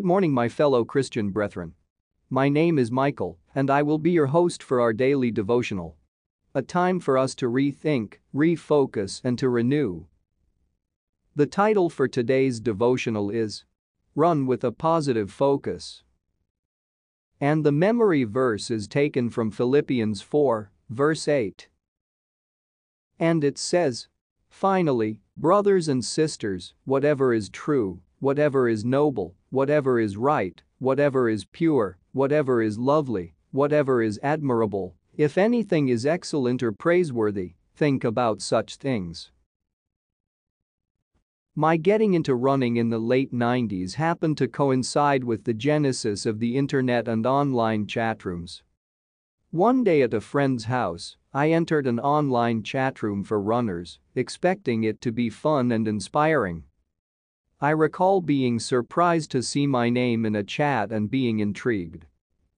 Good morning, my fellow Christian brethren. My name is Michael, and I will be your host for our daily devotional. A time for us to rethink, refocus, and to renew. The title for today's devotional is Run with a Positive Focus. And the memory verse is taken from Philippians 4, verse 8. And it says, Finally, brothers and sisters, whatever is true, whatever is noble, whatever is right, whatever is pure, whatever is lovely, whatever is admirable, if anything is excellent or praiseworthy, think about such things. My getting into running in the late 90s happened to coincide with the genesis of the internet and online chatrooms. One day at a friend's house, I entered an online chatroom for runners, expecting it to be fun and inspiring. I recall being surprised to see my name in a chat and being intrigued.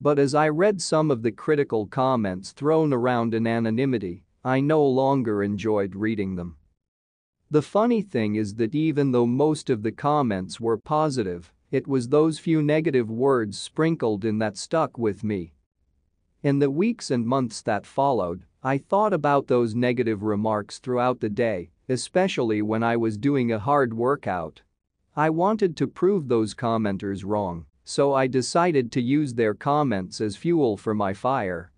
But as I read some of the critical comments thrown around in anonymity, I no longer enjoyed reading them. The funny thing is that even though most of the comments were positive, it was those few negative words sprinkled in that stuck with me. In the weeks and months that followed, I thought about those negative remarks throughout the day, especially when I was doing a hard workout I wanted to prove those commenters wrong, so I decided to use their comments as fuel for my fire.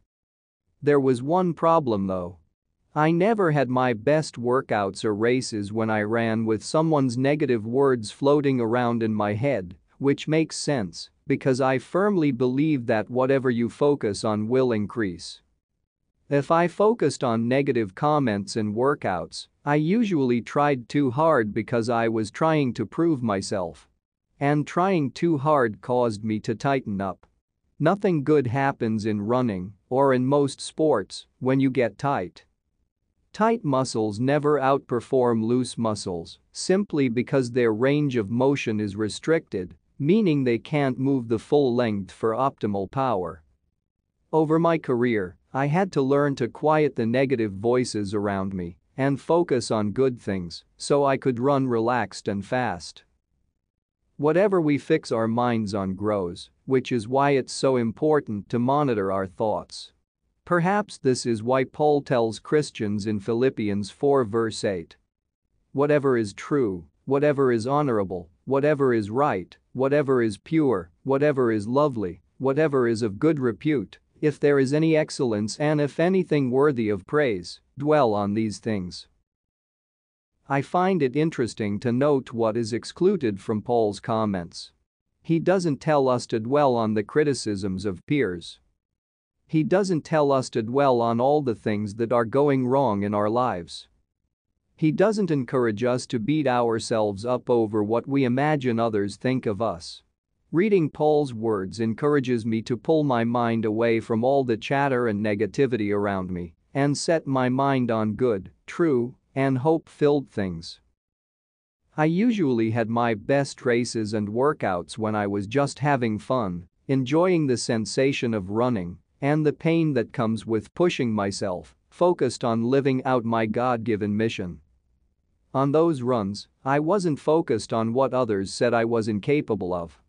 There was one problem though. I never had my best workouts or races when I ran with someone's negative words floating around in my head, which makes sense because I firmly believe that whatever you focus on will increase. If I focused on negative comments in workouts, I usually tried too hard because I was trying to prove myself. And trying too hard caused me to tighten up. Nothing good happens in running, or in most sports, when you get tight. Tight muscles never outperform loose muscles, simply because their range of motion is restricted, meaning they can't move the full length for optimal power. Over my career, I had to learn to quiet the negative voices around me and focus on good things so I could run relaxed and fast. Whatever we fix our minds on grows, which is why it's so important to monitor our thoughts. Perhaps this is why Paul tells Christians in Philippians 4 verse 8. Whatever is true, whatever is honorable, whatever is right, whatever is pure, whatever is lovely, whatever is of good repute, if there is any excellence and if anything worthy of praise, dwell on these things. I find it interesting to note what is excluded from Paul's comments. He doesn't tell us to dwell on the criticisms of peers. He doesn't tell us to dwell on all the things that are going wrong in our lives. He doesn't encourage us to beat ourselves up over what we imagine others think of us. Reading Paul's words encourages me to pull my mind away from all the chatter and negativity around me and set my mind on good, true, and hope-filled things. I usually had my best races and workouts when I was just having fun, enjoying the sensation of running and the pain that comes with pushing myself, focused on living out my God-given mission. On those runs, I wasn't focused on what others said I was incapable of.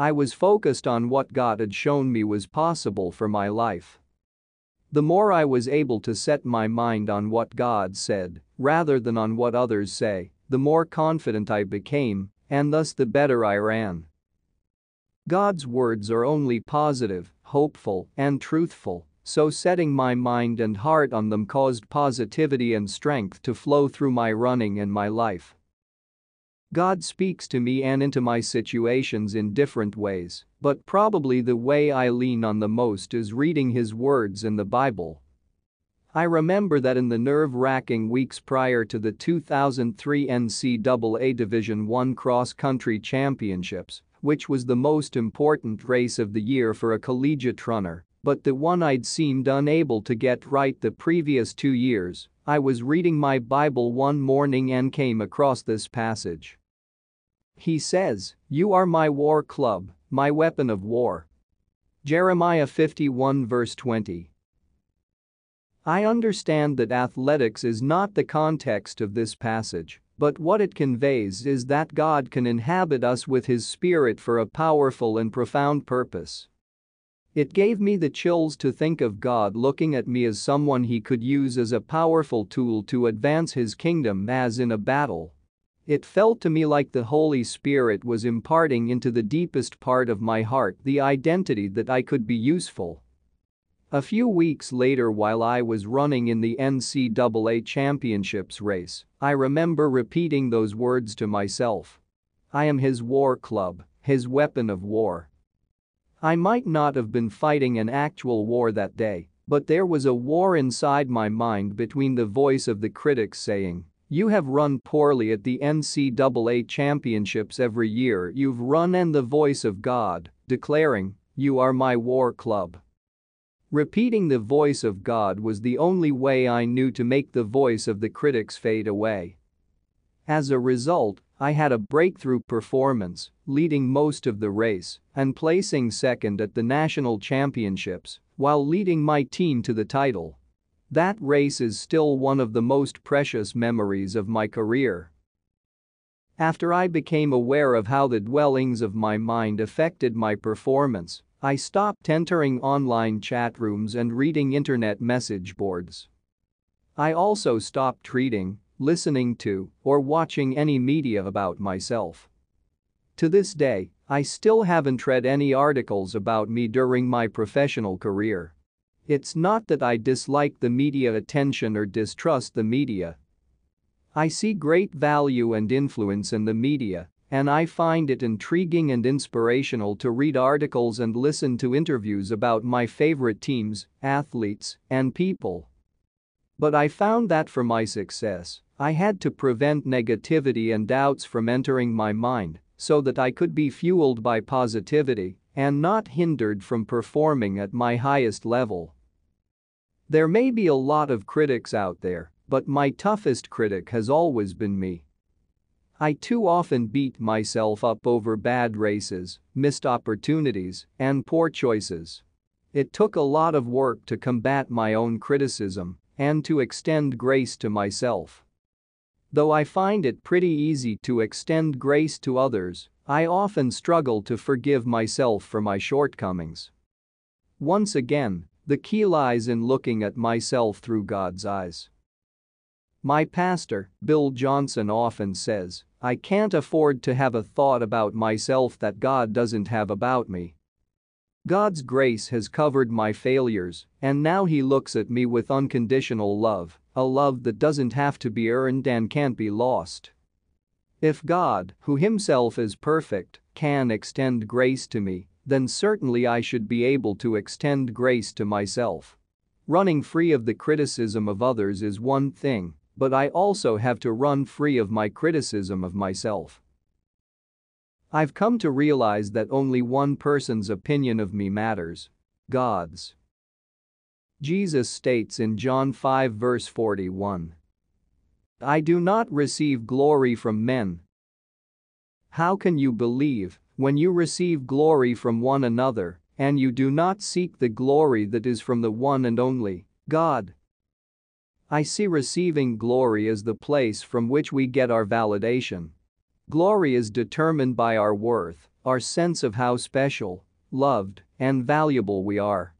I was focused on what God had shown me was possible for my life. The more I was able to set my mind on what God said, rather than on what others say, the more confident I became, and thus the better I ran. God's words are only positive, hopeful, and truthful, so setting my mind and heart on them caused positivity and strength to flow through my running and my life. God speaks to me and into my situations in different ways, but probably the way I lean on the most is reading His words in the Bible. I remember that in the nerve-wracking weeks prior to the 2003 NCAA Division I cross-country championships, which was the most important race of the year for a collegiate runner, but the one I'd seemed unable to get right the previous two years, I was reading my Bible one morning and came across this passage. He says, You are my war club, my weapon of war. Jeremiah 51 verse 20. I understand that athletics is not the context of this passage, But what it conveys is that God can inhabit us with His Spirit for a powerful and profound purpose. It gave me the chills to think of God looking at me as someone he could use as a powerful tool to advance his kingdom as in a battle. It felt to me like the Holy Spirit was imparting into the deepest part of my heart the identity that I could be useful. A few weeks later while I was running in the NCAA championships race, I remember repeating those words to myself. I am his war club, his weapon of war. I might not have been fighting an actual war that day, but there was a war inside my mind between the voice of the critics saying, you have run poorly at the NCAA championships every year you've run and the voice of God, declaring, you are my war club. Repeating the voice of God was the only way I knew to make the voice of the critics fade away. As a result, I had a breakthrough performance, leading most of the race and placing second at the national championships while leading my team to the title. That race is still one of the most precious memories of my career. After I became aware of how the dwellings of my mind affected my performance, I stopped entering online chat rooms and reading internet message boards. I also stopped reading listening to, or watching any media about myself. To this day, I still haven't read any articles about me during my professional career. It's not that I dislike the media attention or distrust the media. I see great value and influence in the media, and I find it intriguing and inspirational to read articles and listen to interviews about my favorite teams, athletes, and people. But I found that for my success, I had to prevent negativity and doubts from entering my mind so that I could be fueled by positivity and not hindered from performing at my highest level. There may be a lot of critics out there, but my toughest critic has always been me. I too often beat myself up over bad races, missed opportunities, and poor choices. It took a lot of work to combat my own criticism and to extend grace to myself. Though I find it pretty easy to extend grace to others, I often struggle to forgive myself for my shortcomings. Once again, the key lies in looking at myself through God's eyes. My pastor, Bill Johnson often says, I can't afford to have a thought about myself that God doesn't have about me. God's grace has covered my failures, and now He looks at me with unconditional love, a love that doesn't have to be earned and can't be lost. If God, who Himself is perfect, can extend grace to me, then certainly I should be able to extend grace to myself. Running free of the criticism of others is one thing, but I also have to run free of my criticism of myself. I've come to realize that only one person's opinion of me matters. God's. Jesus states in John 5 verse 41. I do not receive glory from men. How can you believe when you receive glory from one another and you do not seek the glory that is from the one and only God? I see receiving glory as the place from which we get our validation. Glory is determined by our worth, our sense of how special, loved, and valuable we are.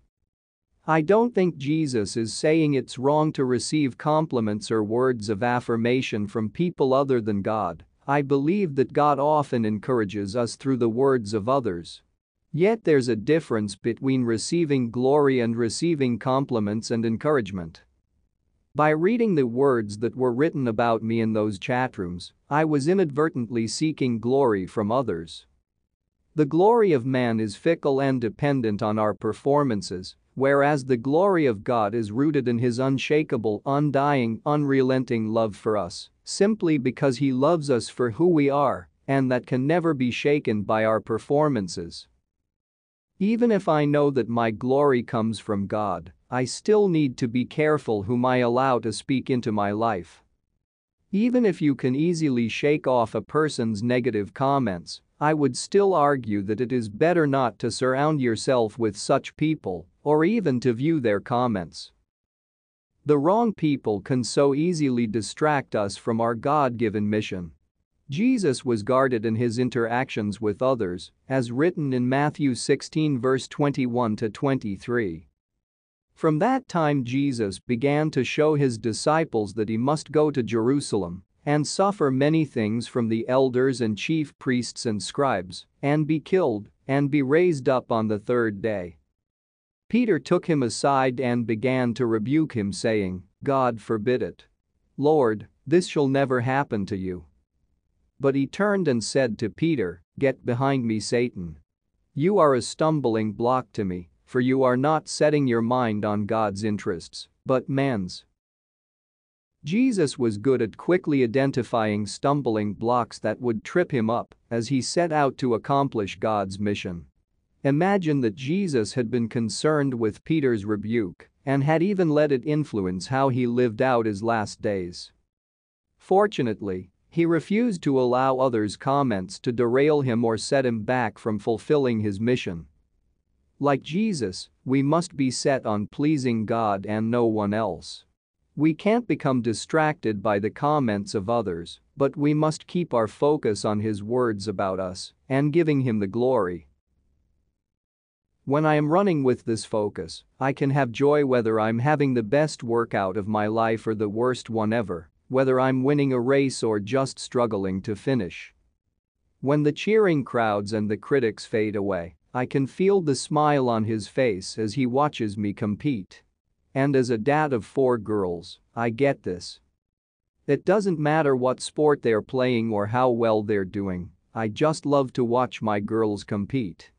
I don't think Jesus is saying it's wrong to receive compliments or words of affirmation from people other than God. I believe that God often encourages us through the words of others. Yet there's a difference between receiving glory and receiving compliments and encouragement. By reading the words that were written about me in those chat rooms, I was inadvertently seeking glory from others. The glory of man is fickle and dependent on our performances, whereas the glory of God is rooted in his unshakable, undying, unrelenting love for us, simply because he loves us for who we are, and that can never be shaken by our performances. Even if I know that my glory comes from God, I still need to be careful whom I allow to speak into my life. Even if you can easily shake off a person's negative comments, I would still argue that it is better not to surround yourself with such people or even to view their comments. The wrong people can so easily distract us from our God-given mission. Jesus was guarded in his interactions with others, as written in Matthew 16 verse 21 to 23. From that time Jesus began to show his disciples that he must go to Jerusalem and suffer many things from the elders and chief priests and scribes, and be killed, and be raised up on the third day. Peter took him aside and began to rebuke him saying, God forbid it. Lord, this shall never happen to you. But he turned and said to Peter, Get behind me Satan. You are a stumbling block to me, for you are not setting your mind on God's interests, but man's. Jesus was good at quickly identifying stumbling blocks that would trip him up as he set out to accomplish God's mission. Imagine that Jesus had been concerned with Peter's rebuke and had even let it influence how he lived out his last days. Fortunately, he refused to allow others' comments to derail him or set him back from fulfilling his mission. Like Jesus, we must be set on pleasing God and no one else. We can't become distracted by the comments of others, but we must keep our focus on His words about us and giving Him the glory. When I am running with this focus, I can have joy whether I'm having the best workout of my life or the worst one ever whether I'm winning a race or just struggling to finish. When the cheering crowds and the critics fade away, I can feel the smile on his face as he watches me compete. And as a dad of four girls, I get this. It doesn't matter what sport they're playing or how well they're doing, I just love to watch my girls compete.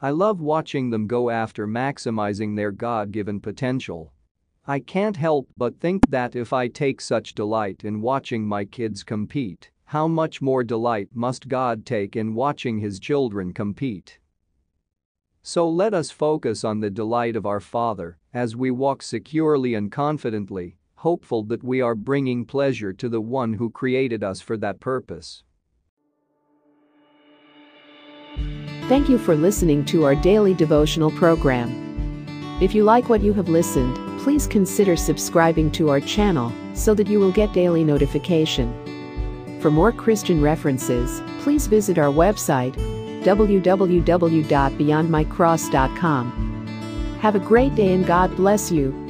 I love watching them go after maximizing their God-given potential I can't help but think that if I take such delight in watching my kids compete, how much more delight must God take in watching his children compete? So let us focus on the delight of our Father as we walk securely and confidently, hopeful that we are bringing pleasure to the one who created us for that purpose. Thank you for listening to our daily devotional program. If you like what you have listened, please consider subscribing to our channel so that you will get daily notification. For more Christian references, please visit our website www.beyondmycross.com. Have a great day and God bless you.